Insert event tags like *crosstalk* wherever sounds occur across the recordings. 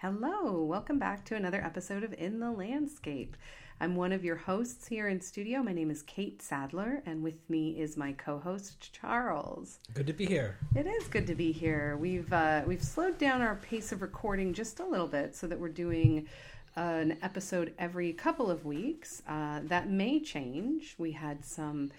Hello, welcome back to another episode of In the Landscape. I'm one of your hosts here in studio. My name is Kate Sadler, and with me is my co-host Charles. Good to be here. It is good to be here. We've uh, we've slowed down our pace of recording just a little bit so that we're doing an episode every couple of weeks. Uh, that may change. We had some.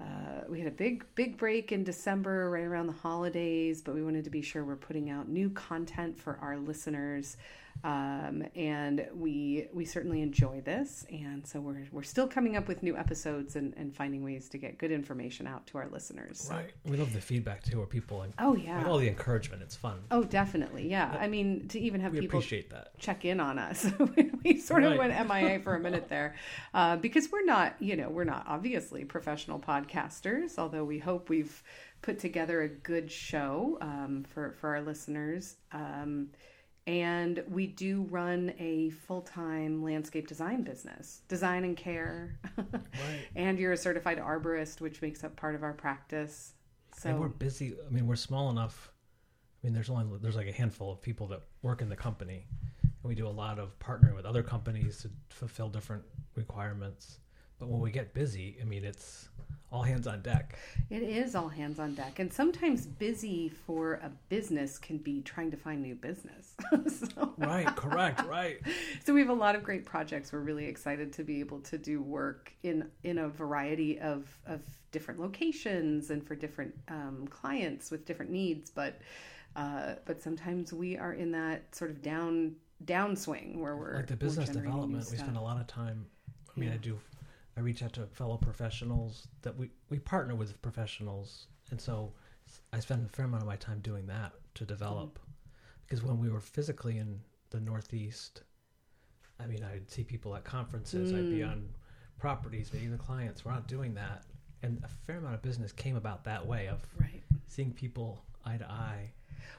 Uh, we had a big, big break in December, right around the holidays, but we wanted to be sure we're putting out new content for our listeners. Um, and we we certainly enjoy this. And so we're we're still coming up with new episodes and, and finding ways to get good information out to our listeners. So. right. We love the feedback too where people and oh yeah. all the encouragement it's fun. Oh definitely. Yeah. I mean to even have we people appreciate that. check in on us *laughs* *laughs* *laughs* we sort of went mia for a minute there uh, because we're not you know we're not obviously professional podcasters although we hope we've put together a good show um, for for our listeners. Um, and we do run a full-time landscape design business design and care. Right. *laughs* and you're a certified arborist which makes up part of our practice. So and we're busy i mean we're small enough i mean there's only there's like a handful of people that work in the company and we do a lot of partnering with other companies to fulfill different requirements but when we get busy i mean it's all hands on deck. It is all hands on deck. And sometimes busy for a business can be trying to find new business. *laughs* so, right, correct, right. *laughs* So we have a lot of great projects. We're really excited to be able to do work in in a variety of, of different locations and for different um, clients with different needs. But uh, but sometimes we are in that sort of down downswing where we're like the business development. We spend a lot of time. I mean, yeah. I do I reach out to fellow professionals that we, we partner with professionals. And so I spend a fair amount of my time doing that to develop. Mm. Because when we were physically in the Northeast, I mean, I'd see people at conferences, mm. I'd be mm. on properties, meeting the clients. We're not doing that. And a fair amount of business came about that way of right. seeing people eye to eye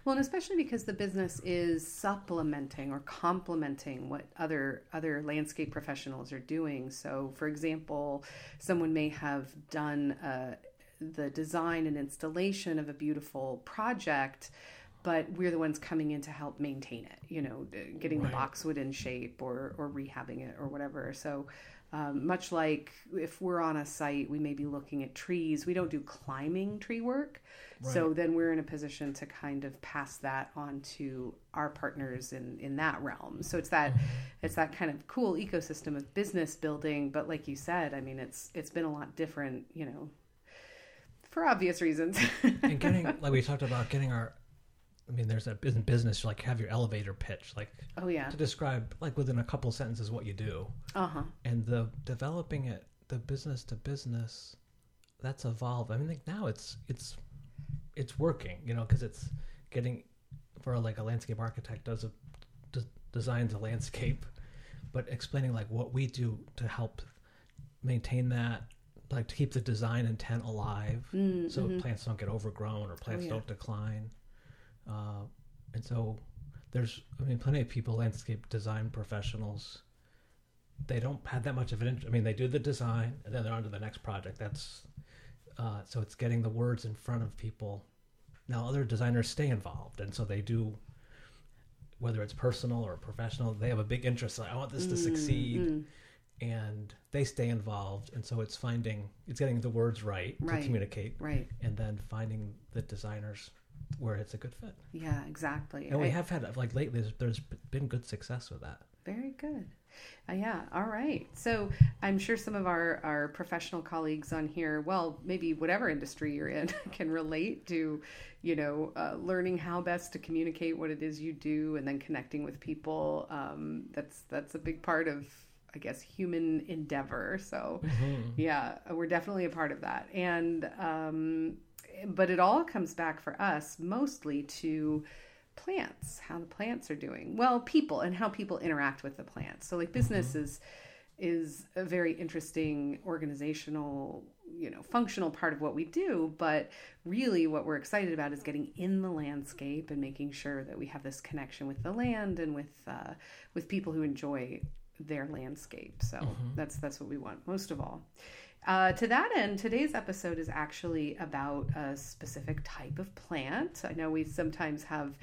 well, and especially because the business is supplementing or complementing what other other landscape professionals are doing. So, for example, someone may have done uh, the design and installation of a beautiful project but we're the ones coming in to help maintain it you know getting right. the boxwood in shape or or rehabbing it or whatever so um, much like if we're on a site we may be looking at trees we don't do climbing tree work Right. So then we're in a position to kind of pass that on to our partners in in that realm. So it's that mm-hmm. it's that kind of cool ecosystem of business building. But like you said, I mean, it's it's been a lot different, you know, for obvious reasons. and getting *laughs* like we talked about getting our I mean, there's a in business, you like have your elevator pitch, like oh yeah, to describe like within a couple sentences what you do. Uh huh. And the developing it, the business to business, that's evolved. I mean, like now it's it's it's working, you know, because it's getting for like a landscape architect does a d- designs a landscape, but explaining like what we do to help maintain that, like to keep the design intent alive, mm, so mm-hmm. plants don't get overgrown or plants oh, yeah. don't decline, uh, and so there's I mean plenty of people landscape design professionals. They don't have that much of an. interest. I mean, they do the design and then they're on to the next project. That's uh, so it's getting the words in front of people. Now, other designers stay involved, and so they do, whether it's personal or professional, they have a big interest. Like, I want this to mm-hmm. succeed, and they stay involved. And so it's finding, it's getting the words right, right. to communicate, right, and then finding the designers where it's a good fit. Yeah, exactly. And we have had like lately, there's, there's been good success with that. Very good. Uh, yeah. All right. So I'm sure some of our, our professional colleagues on here, well, maybe whatever industry you're in, *laughs* can relate to, you know, uh, learning how best to communicate what it is you do, and then connecting with people. Um, that's that's a big part of, I guess, human endeavor. So, mm-hmm. yeah, we're definitely a part of that. And um, but it all comes back for us mostly to plants, how the plants are doing. Well, people and how people interact with the plants. So like business mm-hmm. is is a very interesting organizational, you know, functional part of what we do, but really what we're excited about is getting in the landscape and making sure that we have this connection with the land and with uh, with people who enjoy their landscape. So mm-hmm. that's that's what we want most of all. Uh, to that end, today's episode is actually about a specific type of plant. I know we sometimes have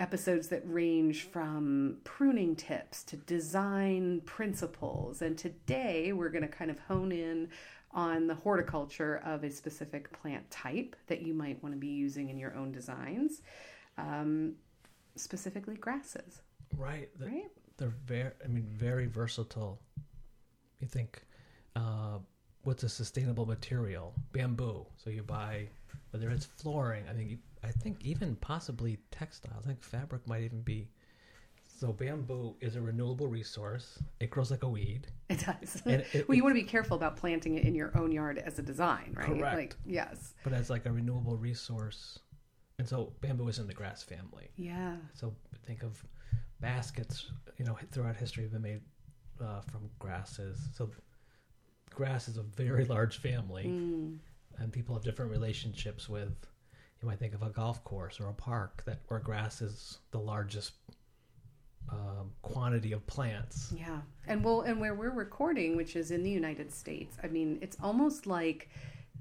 episodes that range from pruning tips to design principles. And today we're going to kind of hone in on the horticulture of a specific plant type that you might want to be using in your own designs, um, specifically grasses. Right. The, Right? They're very, I mean, very versatile. You think, uh, what's a sustainable material? Bamboo. So you buy, whether it's flooring, I think, you- I think even possibly textiles. I think fabric might even be. So bamboo is a renewable resource. It grows like a weed. It does. And it- *laughs* well, you want to be careful about planting it in your own yard as a design, right? Correct. Like, yes. but as like a renewable resource. And so bamboo is in the grass family. Yeah. So think of baskets, you know, throughout history have been made uh, from grasses. So grass is a very *laughs* large family, Mm. and people have different relationships with. You might think of a golf course or a park that where grass is the largest um, quantity of plants. Yeah. And well, and where we're recording, which is in the United States, I mean, it's almost like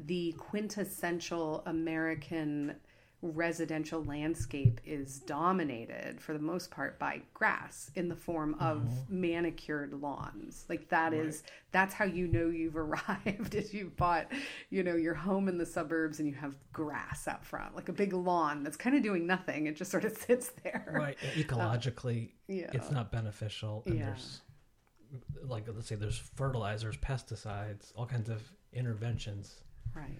the quintessential American residential landscape is dominated for the most part by grass in the form of oh. manicured lawns. Like that is that's how you know you've *laughs* arrived if you've bought, you know, your home in the suburbs and you have grass out front, like a big lawn that's kind of doing nothing. It just sort of *laughs* sits there. Right. Uh, ecologically, Yeah. it's not beneficial. And Yeah. there's, like, let's say there's fertilizers, pesticides, all kinds of interventions. Right.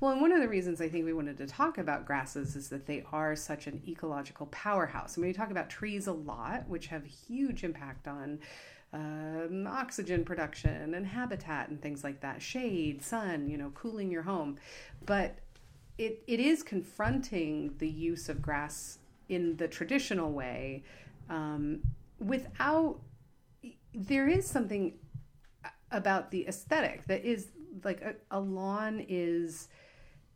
Well, and one of the reasons I think we wanted to talk about grasses is that they are such an ecological powerhouse. I mean, we talk about trees a lot, which have huge impact on um, oxygen production and habitat and things like that, shade, sun, you know, cooling your home. But it, it is confronting the use of grass in the traditional way um, without, there is something about the aesthetic that is like a, a lawn is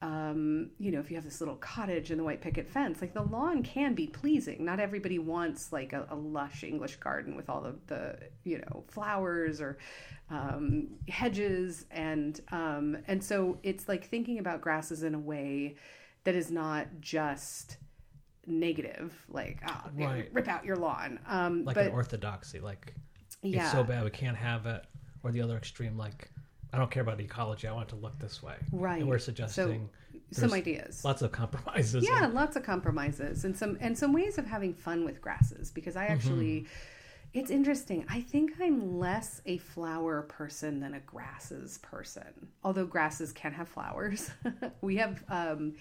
um, you know, if you have this little cottage and the white picket fence, like the lawn can be pleasing. Not everybody wants like a, a lush English garden with all of the, you know, flowers or um, hedges, and um, and so it's like thinking about grasses in a way that is not just negative, like oh, know, rip out your lawn. Um, Like but an orthodoxy, like yeah, it's so bad we can't have it, or the other extreme, like I don't care about ecology, I want it to look this way. right. And we're suggesting some ideas. lots of compromises. yeah and- lots of compromises and some and some ways of having fun with grasses because i actually it's interesting i think i'm less a flower person than a grasses person although grasses can have flowers *laughs* we have um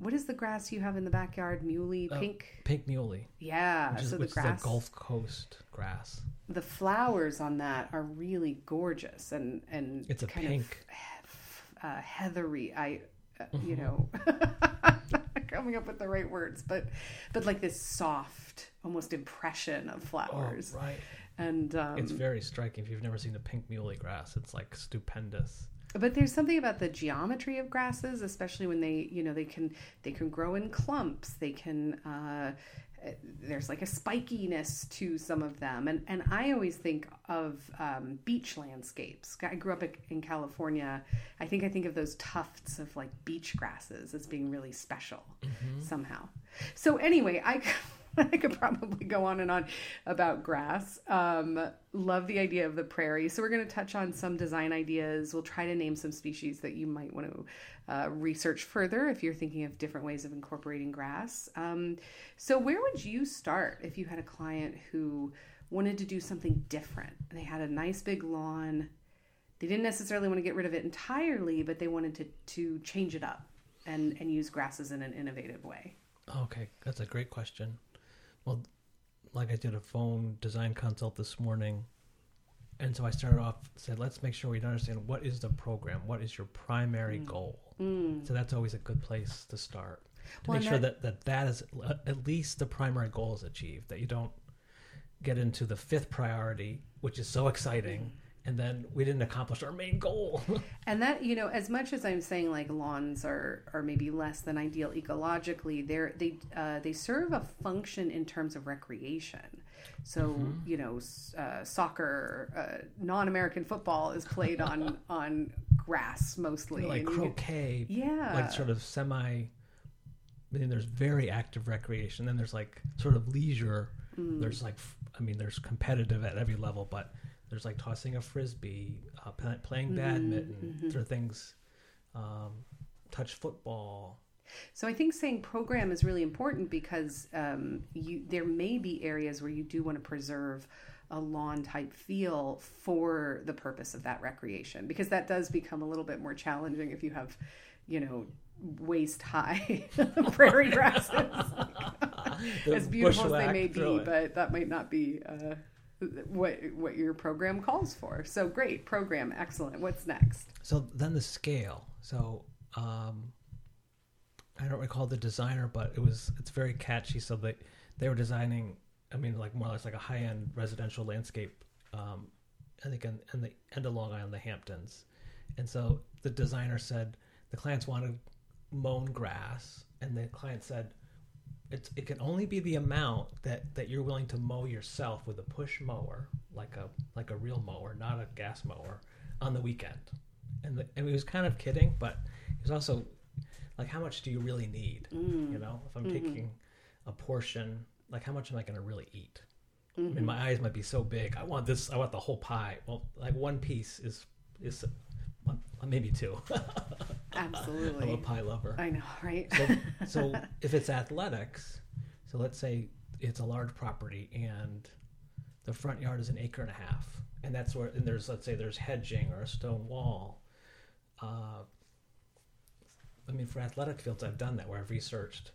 what is the grass you have in the backyard muhly Oh, pink pink muhly, yeah which is, so the which is grass the Gulf Coast grass. The flowers on that are really gorgeous and and It's a kind pink. of uh, heathery i uh, Mm-hmm. you know *laughs* coming up with the right words but but like this soft almost impression of flowers Oh, right. and um, It's very striking. If you've never seen a pink muhly grass, it's like stupendous. but there's something about the geometry of grasses especially when they you know they can they can grow in clumps they can uh, there's like a spikiness to some of them. And and i always think of um, beach landscapes. I grew up in california. I think i think of those tufts of like beach grasses as being really special somehow. So anyway i *laughs* *laughs* I could probably go on and on about grass. Um, love the idea of the prairie. So, we're going to touch on some design ideas. We'll try to name some species that you might want to uh, research further if you're thinking of different ways of incorporating grass. Um, so, where would you start if you had a client who wanted to do something different? They had a nice big lawn. They didn't necessarily want to get rid of it entirely, but they wanted to, to change it up and, and use grasses in an innovative way. Okay, that's a great question. Well, like I did a phone design consult this morning, and so I started off said, let's make sure we understand what is the program, what is your primary goal. Mm. So that's always a good place to start to Well, make sure that, that that is at least the primary goal is achieved. That you don't get into the fifth priority, which is so exciting, and then we didn't accomplish our main goal. *laughs* And that, you know, as much as I'm saying like lawns are are maybe less than ideal ecologically, they're they uh, they serve a function in terms of recreation. So you know, uh, soccer, uh, non-American football is played on *laughs* on grass mostly. like and you get- croquet, yeah, like sort of semi I mean, there's very active recreation. Then there's like sort of leisure. Mm. There's like, I mean, there's competitive at every level, but there's like tossing a frisbee, uh, pl- playing Mhm, badminton, mhm. sort of things, um, touch football. So I think saying program is really important because um, you there may be areas where you do want to preserve a lawn type feel for the purpose of that recreation because that does become a little bit more challenging if you have, you know, waist high *laughs* prairie *laughs* grasses. As beautiful as they may be, but that might not be uh, what what your program calls for. So great program, excellent. What's next? So then the scale. So um, I don't recall the designer, but it was it's very catchy. So they they were designing. I mean, like more or less like a high end residential landscape. Um, I think in, in the end of Long Island, the Hamptons, and so the designer said the clients wanted mown grass, and the client said. It's, it can only be the amount that, that you're willing to mow yourself with a push mower, like a like a real mower, not a gas mower, on the weekend and, the, and he was kind of kidding, but he was also like, "How much do you really need? Mm. You know, if I'm Mhm. taking a portion, like, how much am I going to really eat? I Mhm. mean, my eyes might be so big. I want this. I want the whole pie. Well, like one piece is is maybe two. Absolutely. *laughs* I'm a pie lover. I know, right? So, so *laughs* if it's athletics, so let's say it's a large property and the front yard is an acre and a half, and that's where and there's let's say there's hedging or a stone wall. Uh, I mean, for athletic fields, I've done that where I've researched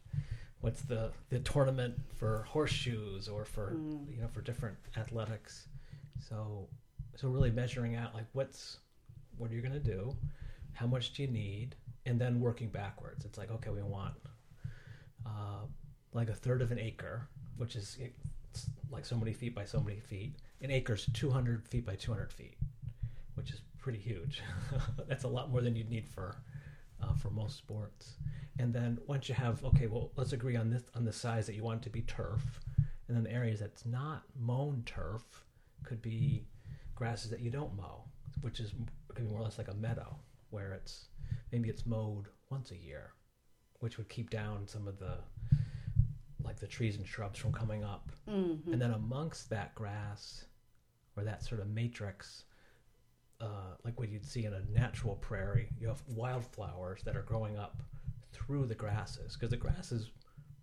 what's the the tournament for horseshoes or for Mm. you know for different athletics. So so really measuring out like what's what are you going to do, how much do you need, and then working backwards. It's like okay, we want uh, like a third of an acre, which is like so many feet by so many feet. An acre's 200 feet by 200 feet, which is pretty huge. *laughs* That's a lot more than you'd need for uh, for most sports. And then once you have okay, well, let's agree on this on the size that you want to be turf, and then the areas that's not mown turf could be grasses that you don't mow, which is more or less like a meadow where it's maybe it's mowed once a year, which would keep down some of the like the trees and shrubs from coming up. Mhm. And then amongst that grass or that sort of matrix, uh, like what you'd see in a natural prairie, you have wildflowers that are growing up through the grasses because the grass is,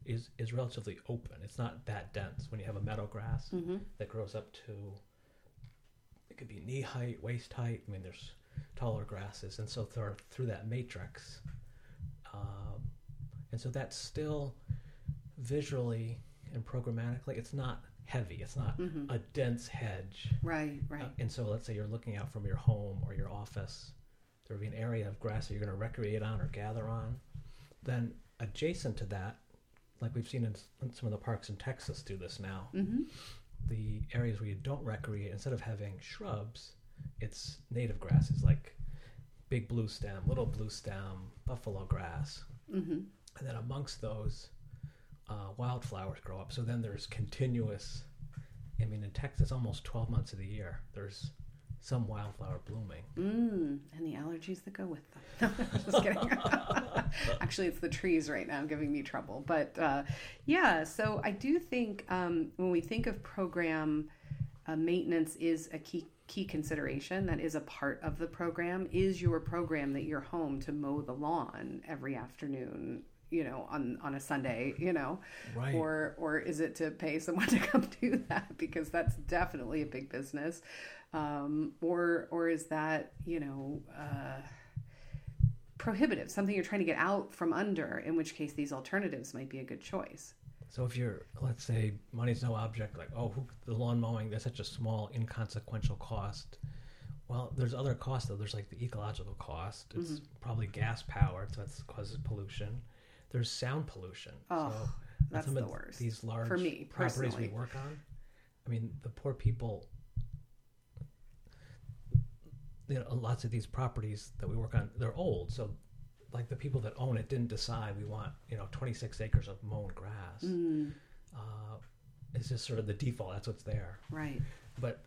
is is relatively open. It's not that dense. When you have a meadow grass Mhm. that grows up to, it could be knee height, waist height. I mean, there's taller grasses, and so through through that matrix, um, and so that's still visually and programmatically, it's not heavy. It's not Mhm. a dense hedge. Right, right. Uh, and so let's say you're looking out from your home or your office, there would be an area of grass that you're going to recreate on or gather on. Then adjacent to that, like we've seen in, in some of the parks in Texas do this now, hmm the areas where you don't recreate, instead of having shrubs, it's native grasses like big blue stem, little blue stem, buffalo grass. hmm And then amongst those, uh, wildflowers grow up. So then there's continuous. I mean, in Texas, almost 12 months of the year, there's some wildflower blooming. Mm, and the allergies that go with them. *laughs* Just kidding. *laughs* Actually, it's the trees right now giving me trouble. But uh, yeah, so I do think um, when we think of program, uh, maintenance is a key key consideration. That is a part of the program. Is your program that you're home to mow the lawn every afternoon? You know, on on a Sunday. You know, Right. or or is it to pay someone *laughs* to come do that because that's definitely a big business um, or or is that you know uh, prohibitive something you're trying to get out from under in which case these alternatives might be a good choice So if you're, let's say, money's no object, like, oh, who, the lawn mowing, that's such a small, inconsequential cost. Well, there's other costs, though. There's like the ecological cost. It's Mm-hmm. probably gas powered, so that causes pollution. There's sound pollution. Oh, so that's the worst These large for me properties personally we work on. I mean, the poor people. You know, lots of these properties that we work on, they're old. So, like the people that own it didn't decide we want, you know, 26 acres of mown grass. Mm, Uh, it's just sort of the default. That's what's there. right But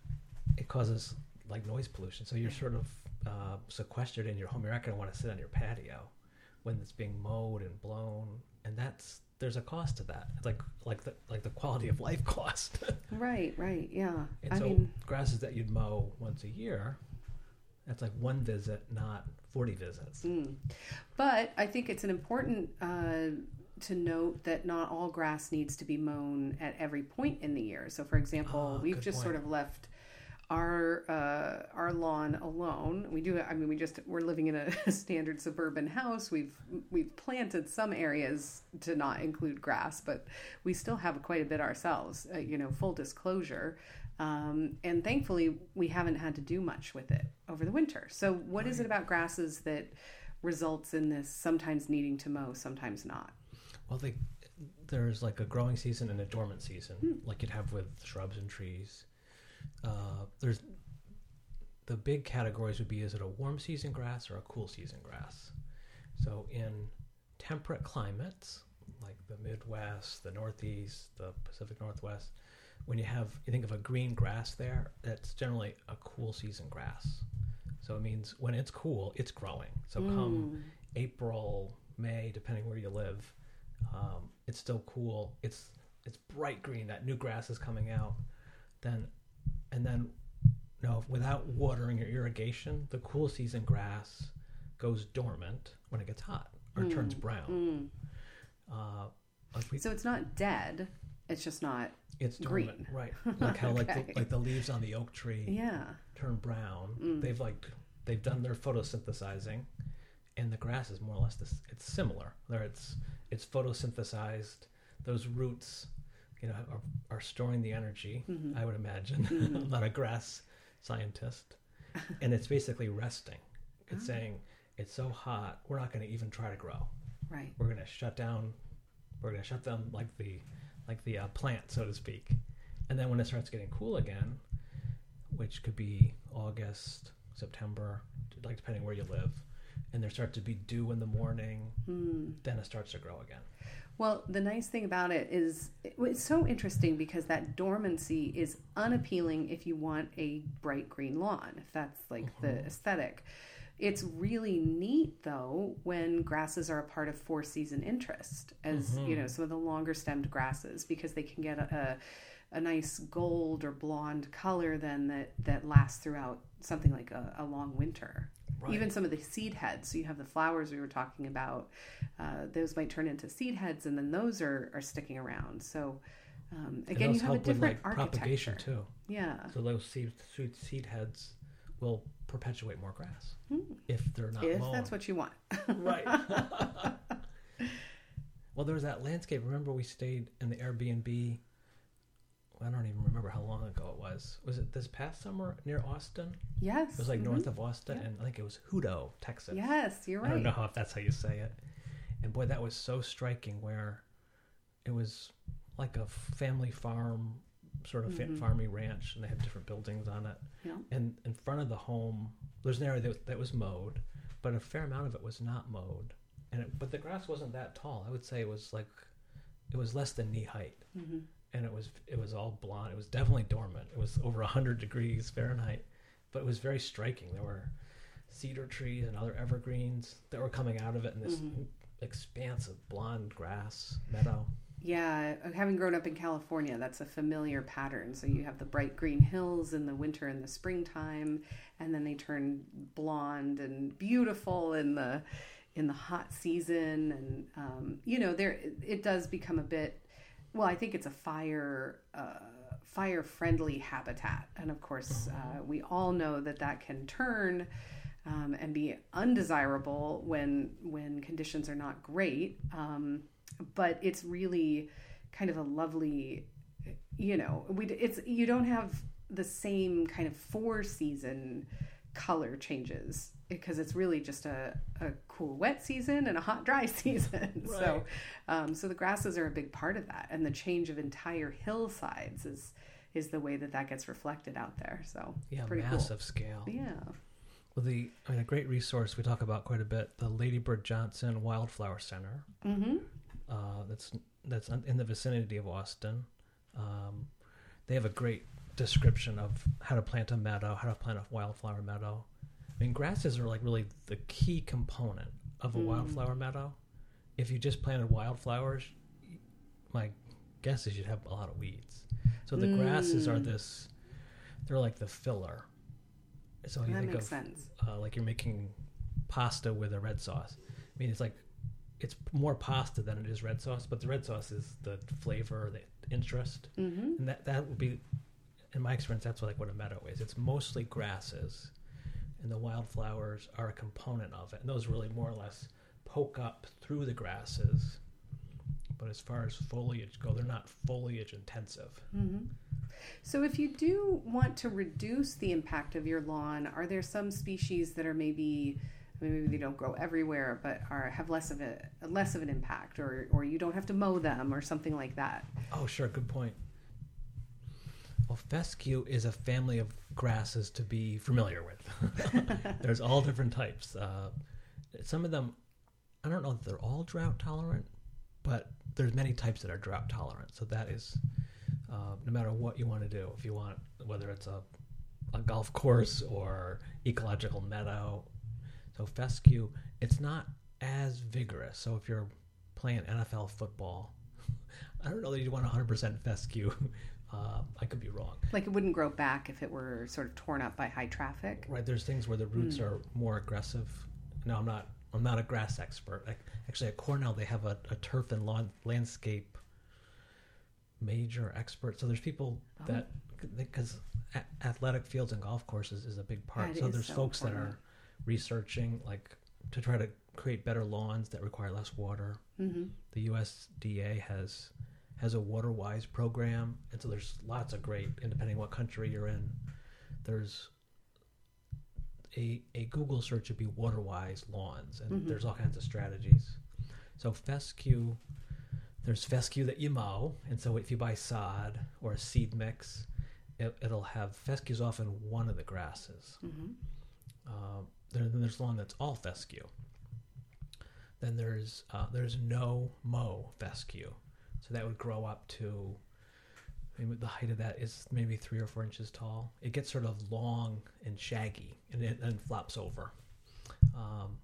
it causes like noise pollution. So you're sort of uh, sequestered in your home. You're not going to want to sit on your patio when it's being mowed and blown. And that's there's a cost to that. It's like like the like the quality of life *laughs* cost. Right, right, yeah. and I so mean, grasses that you'd mow once a year, that's like one visit, not forty visits. mm. but I think it's an important uh, to note that not all grass needs to be mown at every point in the year. So, for example, Ah, we've just point. sort of left our uh, our lawn alone. We do. I mean, we just we're living in a *laughs* standard suburban house. We've we've planted some areas to not include grass, but we still have quite a bit ourselves. Uh, you know, full disclosure. Um, and thankfully, we haven't had to do much with it over the winter. So, what is it about grasses that results in this sometimes needing to mow, sometimes not? Well, they, there's like a growing season and a dormant season, Hmm. like you'd have with shrubs and trees. Uh, there's the big categories would be is it a warm season grass or a cool season grass? So in temperate climates like the Midwest, the Northeast, the Pacific Northwest, when you have you think of a green grass there, that's generally a cool season grass. So it means when it's cool, it's growing. So come Mm. April, May, depending where you live, um, it's still cool. It's it's bright green. That new grass is coming out. Then, and then, no, without watering or irrigation, the cool season grass goes dormant when it gets hot or turns brown. Mm. Uh, like we, So it's not dead. It's just not. it's green. dormant, right? Like how like the, *laughs* like the leaves on the oak tree Yeah. turn brown. Mm. They've like they've done their photosynthesizing, and the grass is more or less this. It's similar. There, it's it's photosynthesized. Those roots, you know, are, are storing the energy. Mhm. I would imagine. *laughs* Mhm. I'm not a grass scientist, and it's basically resting. It's Ah. saying it's so hot, we're not going to even try to grow. Right. We're going to shut down. We're going to shut down like the like the uh, plant, so to speak. And then when it starts getting cool again, which could be August, September, like depending where you live, and there starts to be dew in the morning, Hmm. then it starts to grow again. Well, the nice thing about it is it's so interesting because that dormancy is unappealing if you want a bright green lawn, if that's like the Mhm. aesthetic. It's really neat though when grasses are a part of four season interest, as you know, some of the longer stemmed grasses, because they can get a, a, a nice gold or blonde color then that, that lasts throughout something like a, a long winter. Right. Even some of the seed heads. So you have the flowers we were talking about. Uh, those might turn into seed heads, and then those are, are sticking around. So um, again, you have a help with, different like, propagation architecture. too. Yeah. So those seed, seed seed heads will perpetuate more grass Hmm. if they're not If mown. that's what you want. *laughs* right. *laughs* well, there was that landscape. Remember, we stayed in the Airbnb. I don't even remember how long ago it was. Was it this past summer near Austin? yes. It was like mhm. north of Austin, Yeah. and I think it was Hutto, Texas. Yes, you're right I don't know how if that's how you say it. And boy, that was so striking. Where it was like a family farm, sort of Mhm. farmy ranch, and they had different buildings on it. Yeah. And in front of the home, there's an area that, that was mowed, but a fair amount of it was not mowed. And it, but the grass wasn't that tall. I would say it was like it was less than knee height, hmm and it was it was all blonde. It was definitely dormant. It was over hundred degrees Fahrenheit, but it was very striking. There were cedar trees and other evergreens that were coming out of it in this Mhm. expanse of blonde grass meadow. Yeah, having grown up in California, that's a familiar pattern. So you have the bright green hills in the winter and the springtime, and then they turn blonde and beautiful in the in the hot season. And um, you know, there it does become a bit. Well, I think it's a fire uh, fire friendly habitat, and of course, uh, we all know that that can turn. Um, and be undesirable when when conditions are not great. Um, but it's really kind of a lovely you know we it's you don't have the same kind of four season color changes because it's really just a, a cool wet season and a hot dry *laughs* season so um, so the grasses are a big part of that and the change of entire hillsides is is the way that that gets reflected out there so Yeah, pretty massive scale. yeah Well, the I mean, a great resource we talk about quite a bit. The Lady Bird Johnson Wildflower Center. mm-hmm Uh, that's that's in the vicinity of Austin. Um, they have a great description of how to plant a meadow, how to plant a wildflower meadow. I mean, grasses are like really the key component of a Mm. wildflower meadow. if you just planted wildflowers, my guess is you'd have a lot of weeds. So the grasses are Mm. this, they're like the filler. So you that think makes of sense. uh, like you're making pasta with a red sauce. I mean, it's like it's more pasta than it is red sauce, but the red sauce is the flavor, the interest, hmm and that that would be, in my experience, that's like what a meadow is. It's mostly grasses, and the wildflowers are a component of it, and those really more or less poke up through the grasses. But as far as foliage go, they're not foliage intensive. hmm So, if you do want to reduce the impact of your lawn, are there some species that are maybe, I mean, maybe they don't grow everywhere, but are have less of a less of an impact, or or you don't have to mow them, or something like that? Oh, sure. Good point. Well, fescue is a family of grasses to be familiar with. *laughs* *laughs* There's all different types. Uh, some of them, I don't know if they're all drought tolerant, but there's many types that are drought tolerant. So that is, uh, no matter what you want to do, if you want, whether it's a, a golf course or ecological meadow. So fescue, it's not as vigorous. So if you're playing NFL football, *laughs* I don't know that you'd want 100% fescue. *laughs* Uh, I could be wrong. Like it wouldn't grow back if it were sort of torn up by high traffic. Right, there's things where the roots are more aggressive. No, I'm not. I'm not a grass expert. Like, actually, at Cornell, they have a, a turf and lawn landscape major expert. So there's people Oh. that because athletic fields and golf courses is a big part. That so there's so folks that are researching like to try to create better lawns that require less water. hmm The USDA has has a water wise program, and so there's lots of great. And depending on what country you're in, there's a a Google search would be water wise lawns, and Mhm. there's all kinds of strategies. So fescue, there's fescue that you mow, and so if you buy sod or a seed mix, it, it'll have fescue's often one of the grasses. hmm Uh, there, then there's lawn that's all fescue. Then there's uh, there's no mow fescue, so that would grow up to. I mean, the height of that is maybe three or four inches tall. It gets sort of long and shaggy, and it then flops over. Um,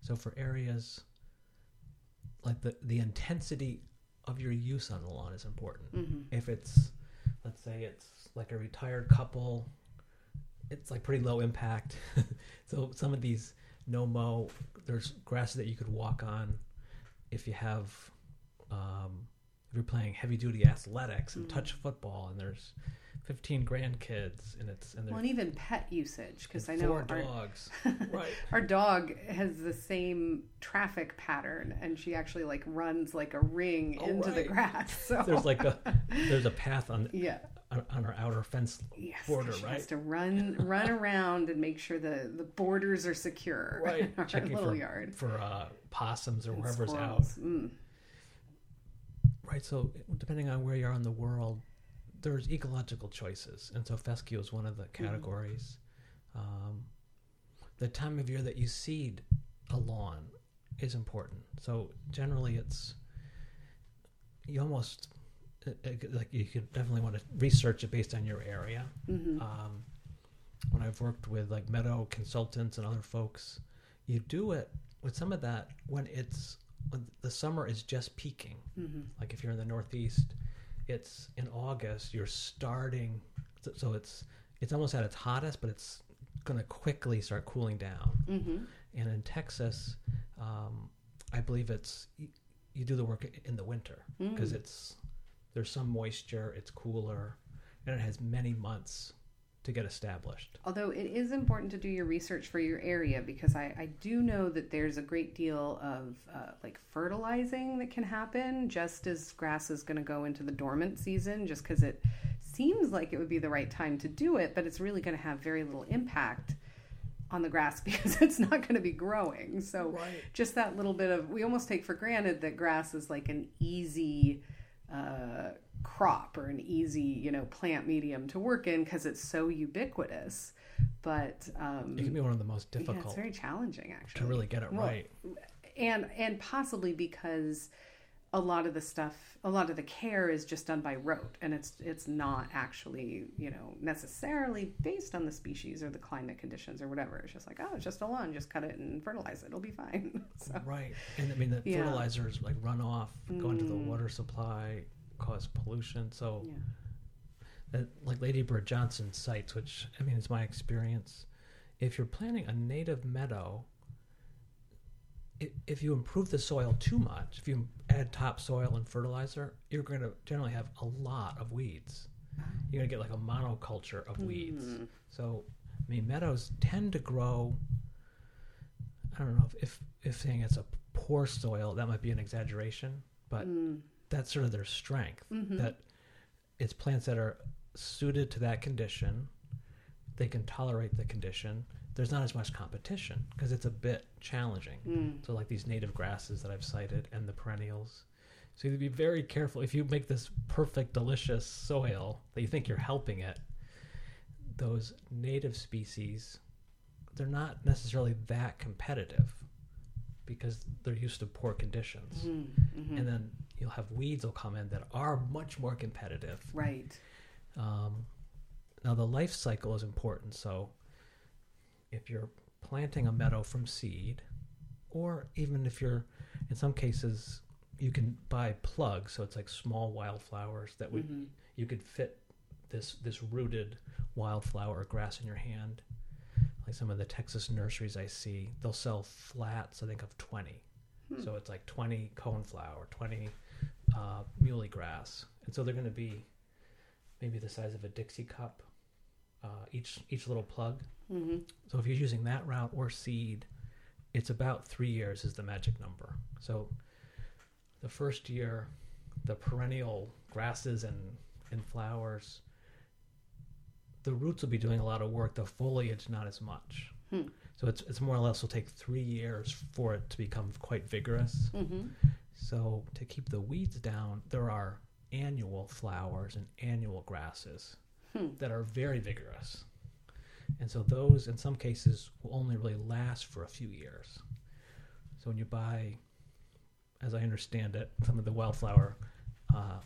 so for areas like the the intensity of your use on the lawn is important hmm if it's let's say it's like a retired couple it's like pretty low impact *laughs* so some of these no mow there's grasses that you could walk on if you have um, if you're playing heavy duty athletics and Mhm. touch football and there's 15 grandkids and it's and Well, and even pet usage, because I know four our, dogs *laughs* right our dog has the same traffic pattern, and she actually like runs like a ring Oh, into the grass. *laughs* So there's like a there's a path on yeah, on, on our outer fence yes, border, she right? has to run run around and make sure the the borders are secure. *laughs* Right, in our checking little for- yard. for uh, possums or And wherever's out. Mm. Right. So depending on where you are in the world, there's ecological choices, and so fescue is one of the categories. Um, the time of year that you seed a lawn is important. So generally, it's you almost like you could definitely want to research it based on your area. Mhm. Um, when I've worked with like meadow consultants and other folks, you do it with some of that when it's when the summer is just peaking. Mhm. Like if you're in the Northeast, it's in August. You're starting, so- so it's it's almost at its hottest, but it's going to quickly start cooling down. Mhm. And in Texas, um, I believe it's you, you do the work in the winter because Mm. it's there's some moisture, it's cooler, and it has many months to get established. Although it is important to do your research for your area because I, I do know that there's a great deal of uh, like fertilizing that can happen just as grass is going to go into the dormant season, just because it seems like it would be the right time to do it, but it's really going to have very little impact on the grass *laughs* because it's not going to be growing. So Right. just that little bit of we almost take for granted that grass is like an easy uh, crop or an easy you know plant medium to work in because it's so ubiquitous but um, It can be one of the most yeah, it's very challenging actually to really get it Well, right. and and possibly because a lot of the stuff, a lot of the care is just done by rote, and it's it's not actually you know necessarily based on the species or the climate conditions or whatever. It's just like oh, it's just a lawn, just cut it and fertilize it, it'll be fine. *laughs* so, Right, and I mean the Yeah. fertilizers like run off, go into the Mm. water supply, cause pollution. So, yeah. that, like Lady Bird Johnson cites, which I mean is my experience. If you're planting a native meadow, if you improve the soil too much, if you add topsoil and fertilizer, you're going to generally have a lot of weeds. You're going to get like a monoculture of weeds. Mm. So, I mean, meadows tend to grow. I don't know if if, if saying it's a poor soil that might be an exaggeration, but Mm. that's sort of their strength. Mhm. That it's plants that are suited to that condition. They can tolerate the condition. There's not as much competition because it's a bit challenging. Mm. So, like these native grasses that I've cited and the perennials. So, you be very careful. If you make this perfect, delicious soil that you think you're helping it, those native species, they're not necessarily that competitive because they're used to poor conditions. Mm. Mhm. And then you'll have weeds will come in that are much more competitive. Right. Um, now the life cycle is important. So if you're planting a meadow from seed, or even if you're, in some cases, you can buy plugs. So it's like small wildflowers that would Mhm. you could fit this this rooted wildflower or grass in your hand. Like some of the Texas nurseries I see, they'll sell flats. I think of twenty. Hmm. So it's like twenty coneflower, twenty uh, muhly grass, and so they're going to be maybe the size of a Dixie cup, uh, each each little plug. Mhm. So if you're using that route or seed, it's about three years is the magic number. So the first year, the perennial grasses and, and flowers, the roots will be doing a lot of work. The foliage not as much. Hmm. So it's it's more or less will take three years for it to become quite vigorous. Mhm. So to keep the weeds down, there are annual flowers and annual grasses Hmm. that are very vigorous. And so those in some cases will only really last for a few years. So when you buy, as I understand it, some of the wildflower uh,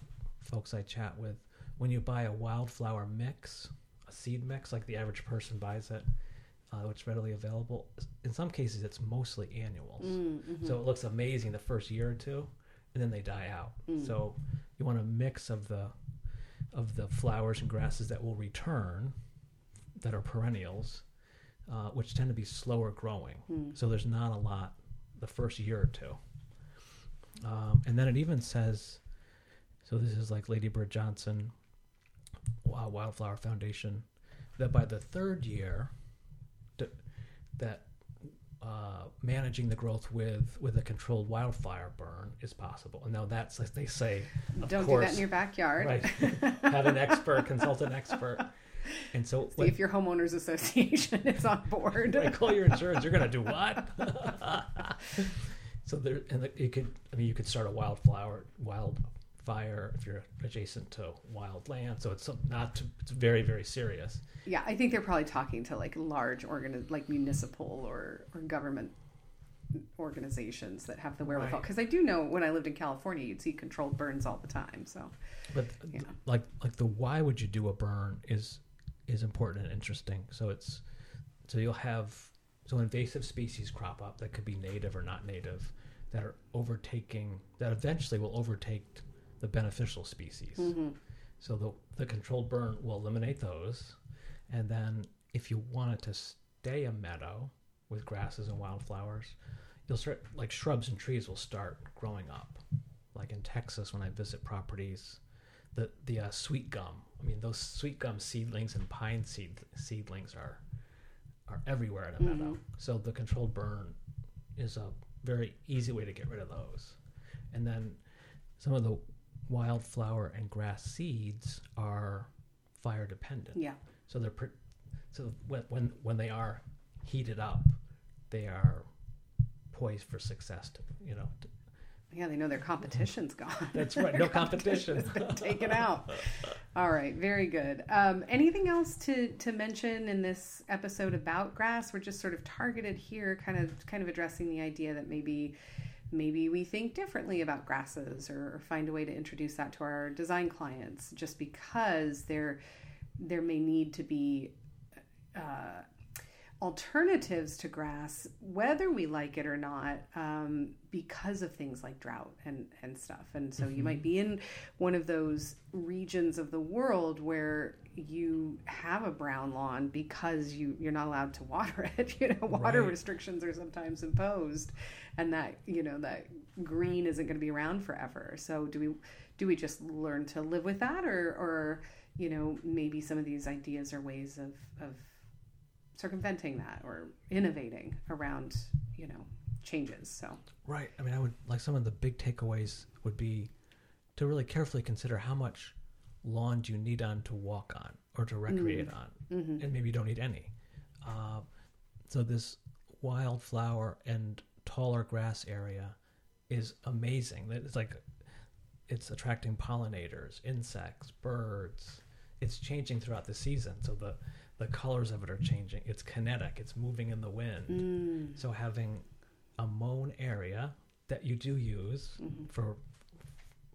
folks I chat with, when you buy a wildflower mix, a seed mix, like the average person buys it, uh, which is readily available, in some cases it's mostly annuals. Mm, mhm. So it looks amazing the first year or two, and then they die out. Mm. So you want a mix of the of the flowers and grasses that will return, that are perennials, uh, which tend to be slower growing. Mm. So there's not a lot the first year or two. Um, and then it even says, so this is like Lady Bird Johnson, Wildflower Foundation, that by the third year, that uh, managing the growth with with a controlled wildfire burn is possible. And now that's as they say, of Don't do that in your backyard. right? *laughs* Have an expert, consult an expert. And so, See if your homeowners association *laughs* is on board. Call your insurance. You're gonna do what? *laughs* so there, and it could, I mean, you could start a wildflower, wildfire if you're adjacent to wild land. So it's not, it's very, very serious. Yeah, I think they're probably talking to like large organ, like municipal or, or government organizations that have the wherewithal. Right. Because I do know when I lived in California, you'd see controlled burns all the time. So But Yeah. like, like the why would you do a burn is is important and interesting. So it's, so you'll have, so invasive species crop up that could be native or not native, that are overtaking, that eventually will overtake the beneficial species. mhm. So the the controlled burn will eliminate those, and then if you wanted to stay a meadow with grasses and wildflowers, you'll start like shrubs and trees will start growing up. Like in Texas, when I visit properties, the the uh, sweet gum. I mean, those sweet gum seedlings and pine seed seedlings are are everywhere in a meadow. So the controlled burn is a very easy way to get rid of those. And then some of the wildflower and grass seeds are fire dependent. yeah, So they're pre- so when, when when they are heated up, they are poised for success. To, you know, to- yeah, they know their competition's gone. *laughs* that's right. No competition. *laughs* Taken out. All right, very good. Um, anything else to to mention in this episode about grass? We're just sort of targeted here, kind of kind of addressing the idea that maybe maybe we think differently about grasses or, or find a way to introduce that to our design clients just because there there may need to be uh, alternatives to grass, whether we like it or not, um, because of things like drought and, and stuff. And so mm-hmm. you might be in one of those regions of the world where you have a brown lawn because you, you're not allowed to water *laughs* it. You know, water right. restrictions are sometimes imposed, and that you know that green isn't going to be around forever. So do we do we just learn to live with that, or or you know maybe some of these ideas are ways of of circumventing that or innovating around you know changes so. Right. I mean i would like some of the big takeaways would be to really carefully consider how much lawn do you need on to walk on or to recreate mm. on. Mm-hmm. and maybe you don't need any. Uh, so this wildflower and taller grass area is amazing. It's like it's attracting pollinators insects birds. It's changing throughout the season. So the the colors of it are changing. It's kinetic. It's moving in the wind. Mm. So having a mown area that you do use mm-hmm. for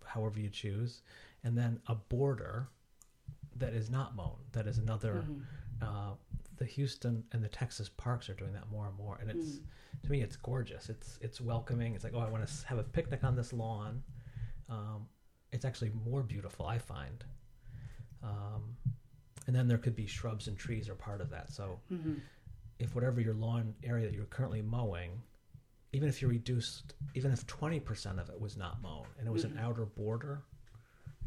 however you choose, and then a border that is not mown. That is another. Mm-hmm. Uh, the Houston and the Texas parks are doing that more and more, and it's mm. to me it's gorgeous. It's it's welcoming. It's like oh, I want to have a picnic on this lawn. Um, it's actually more beautiful, I find. Um, and then there could be shrubs and trees are part of that. So mm-hmm. if whatever your lawn area that you're currently mowing, even if you reduced, even if 20% of it was not mown and it was mm-hmm. an outer border,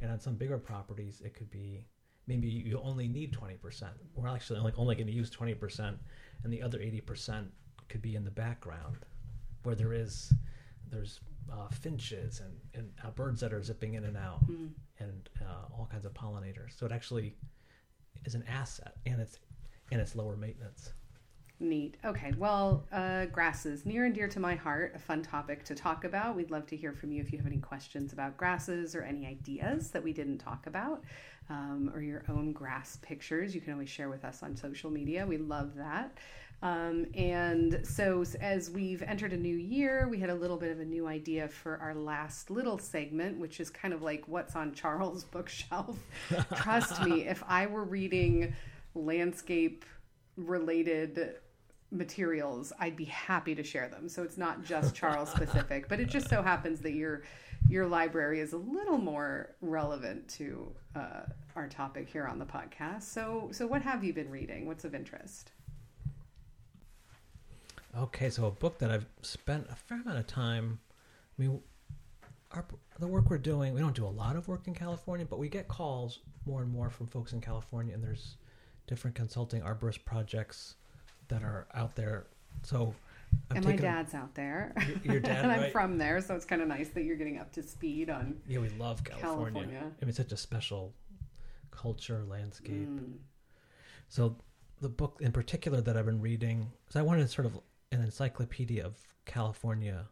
and on some bigger properties, it could be maybe you only need 20%. We're actually only, only going to use 20%, and the other 80% could be in the background where there is, there's uh, finches and, and uh, birds that are zipping in and out mm-hmm. and uh, all kinds of pollinators. So it actually is an asset and it's and it's lower maintenance. Neat. Okay. Well, uh, grasses near and dear to my heart. A fun topic to talk about. We'd love to hear from you if you have any questions about grasses or any ideas that we didn't talk about, um, or your own grass pictures. You can always share with us on social media. We love that. Um, and so, as we've entered a new year, we had a little bit of a new idea for our last little segment, which is kind of like what's on Charles' *laughs* bookshelf. Trust me, if I were reading landscape related materials, I'd be happy to share them. So it's not just *laughs* Charles specific, but it just so happens that your your library is a little more relevant to uh, our topic here on the podcast. So so what have you been reading? What's of interest? Okay, so a book that I've spent a fair amount of time. I mean, our the work we're doing, we don't do a lot of work in California, but we get calls more and more from folks in California, and there's different consulting arborist projects that are out there. So, I've and my dad's out there. Your, your dad, *laughs* and I'm right? from there, so it's kind of nice that you're getting up to speed on. Yeah, we love California. California. I mean, it's such a special culture landscape. Mm. So, the book in particular that I've been reading, because I wanted to sort of an encyclopedia of California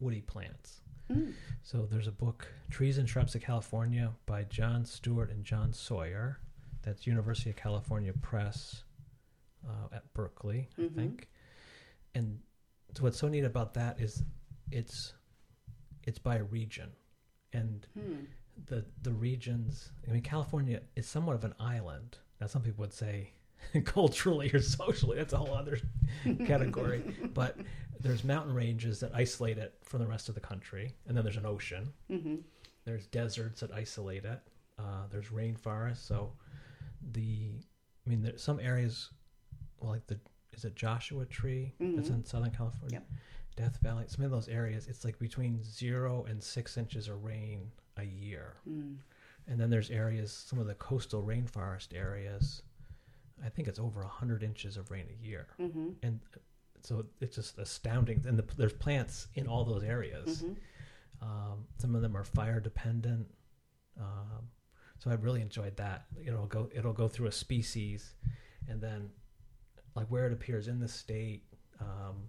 woody plants. Mm. So there's a book, Trees and Shrubs of California, by John Stuart and John Sawyer. That's University of California Press uh, at Berkeley, mm-hmm. I think. And so what's so neat about that is it's it's by region, and hmm. the the regions. I mean, California is somewhat of an island. Now, some people would say *laughs* culturally or socially. That's a whole other category. *laughs* but there's mountain ranges that isolate it from the rest of the country, and then there's an ocean. Mm-hmm. There's deserts that isolate it. Uh, there's rainforests. So the, I mean, there's some areas, well, like the is it Joshua Tree mm-hmm. that's in Southern California, yep. Death Valley. Some of those areas, it's like between zero and six inches of rain a year. Mm. And then there's areas, some of the coastal rainforest areas I think it's over 100 inches of rain a year. Mm-hmm. And so it's just astounding. And the, there's plants in all those areas. Mm-hmm. Um, some of them are fire dependent. Um, so I really enjoyed that. It'll go it'll go through a species, and then like where it appears in the state, um,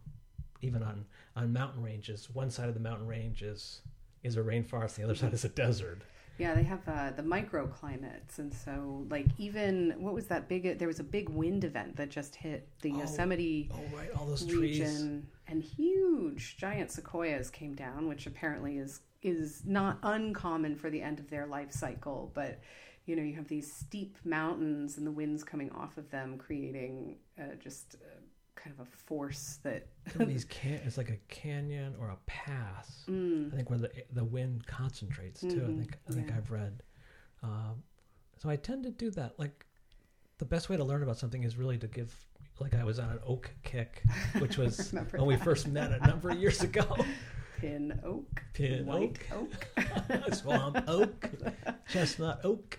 even on on mountain ranges. One side of the mountain range is is a rainforest, the other side is a desert. Yeah, they have uh, the microclimates, and so like even what was that big? There was a big wind event that just hit the Oh, Yosemite Oh right, all those trees. and huge giant sequoias came down, which apparently is is not uncommon for the end of their life cycle. But you know, you have these steep mountains, and the winds coming off of them, creating uh, just uh, kind of a force that. These *laughs* can it's like a canyon or a pass. Mm, I think where the the wind concentrates too. Mhm, I think I think yeah. I've read. Um, so I tend to do that. Like the best way to learn about something is really to give. Like I was on an oak kick, which was *laughs* when we first met a number of years ago. *laughs* pin oak, Pin white oak. swamp oak, chestnut oak.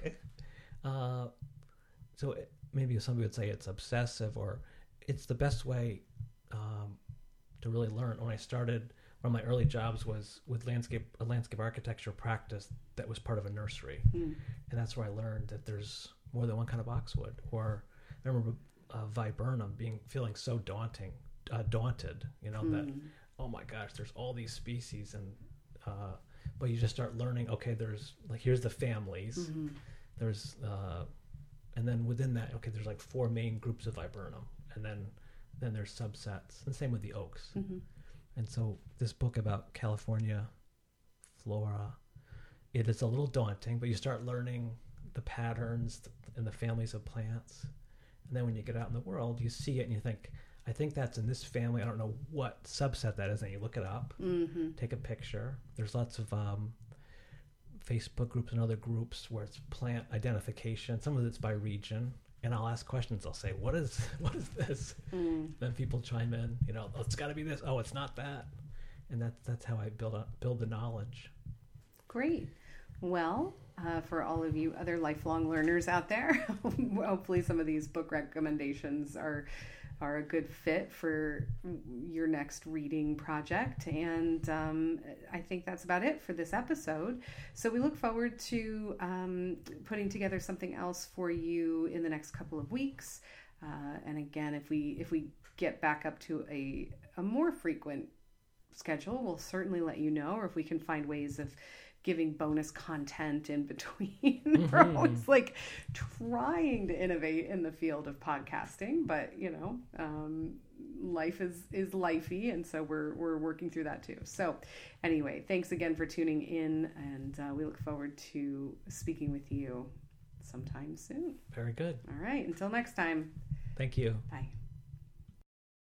Uh, so it, maybe somebody would say it's obsessive, or it's the best way um, to really learn. When I started, one of my early jobs was with landscape a landscape architecture practice that was part of a nursery, Mm. and that's where I learned that there's more than one kind of boxwood. Or I remember uh, viburnum being feeling so daunting, uh, daunted. You know that Mm. oh my gosh, there's all these species, and uh, but you just start learning. Okay, there's like here's the families. Mhm. There's uh, and then within that, okay, there's like four main groups of viburnum, and then then there's subsets. And same with the oaks. Mhm. And so this book about California flora, it is a little daunting, but you start learning the patterns and the families of plants. And then when you get out in the world, you see it and you think, I think that's in this family. I don't know what subset that is. And you look it up, Mhm. take a picture. There's lots of um, Facebook groups and other groups where it's plant identification. Some of it's by region. And I'll ask questions. I'll say, "What is *laughs* what is this?" Mm. then people chime in you know oh, it's got to be this oh it's not that and that's that's how i build up build the knowledge Great. Well, uh, for all of you other lifelong learners out there, *laughs* hopefully some of these book recommendations are are a good fit for your next reading project. And um, I think that's about it for this episode. So we look forward to um, putting together something else for you in the next couple of weeks. Uh, and again, if we if we get back up to a a more frequent schedule, we'll certainly let you know. Or if we can find ways of giving bonus content in between. *laughs* We're Mhm. always like trying to innovate in the field of podcasting, but you know, um, life is is lifey, and so we're we're working through that too. So, anyway, thanks again for tuning in, and uh, we look forward to speaking with you sometime soon. very good All right, until next time, thank you bye.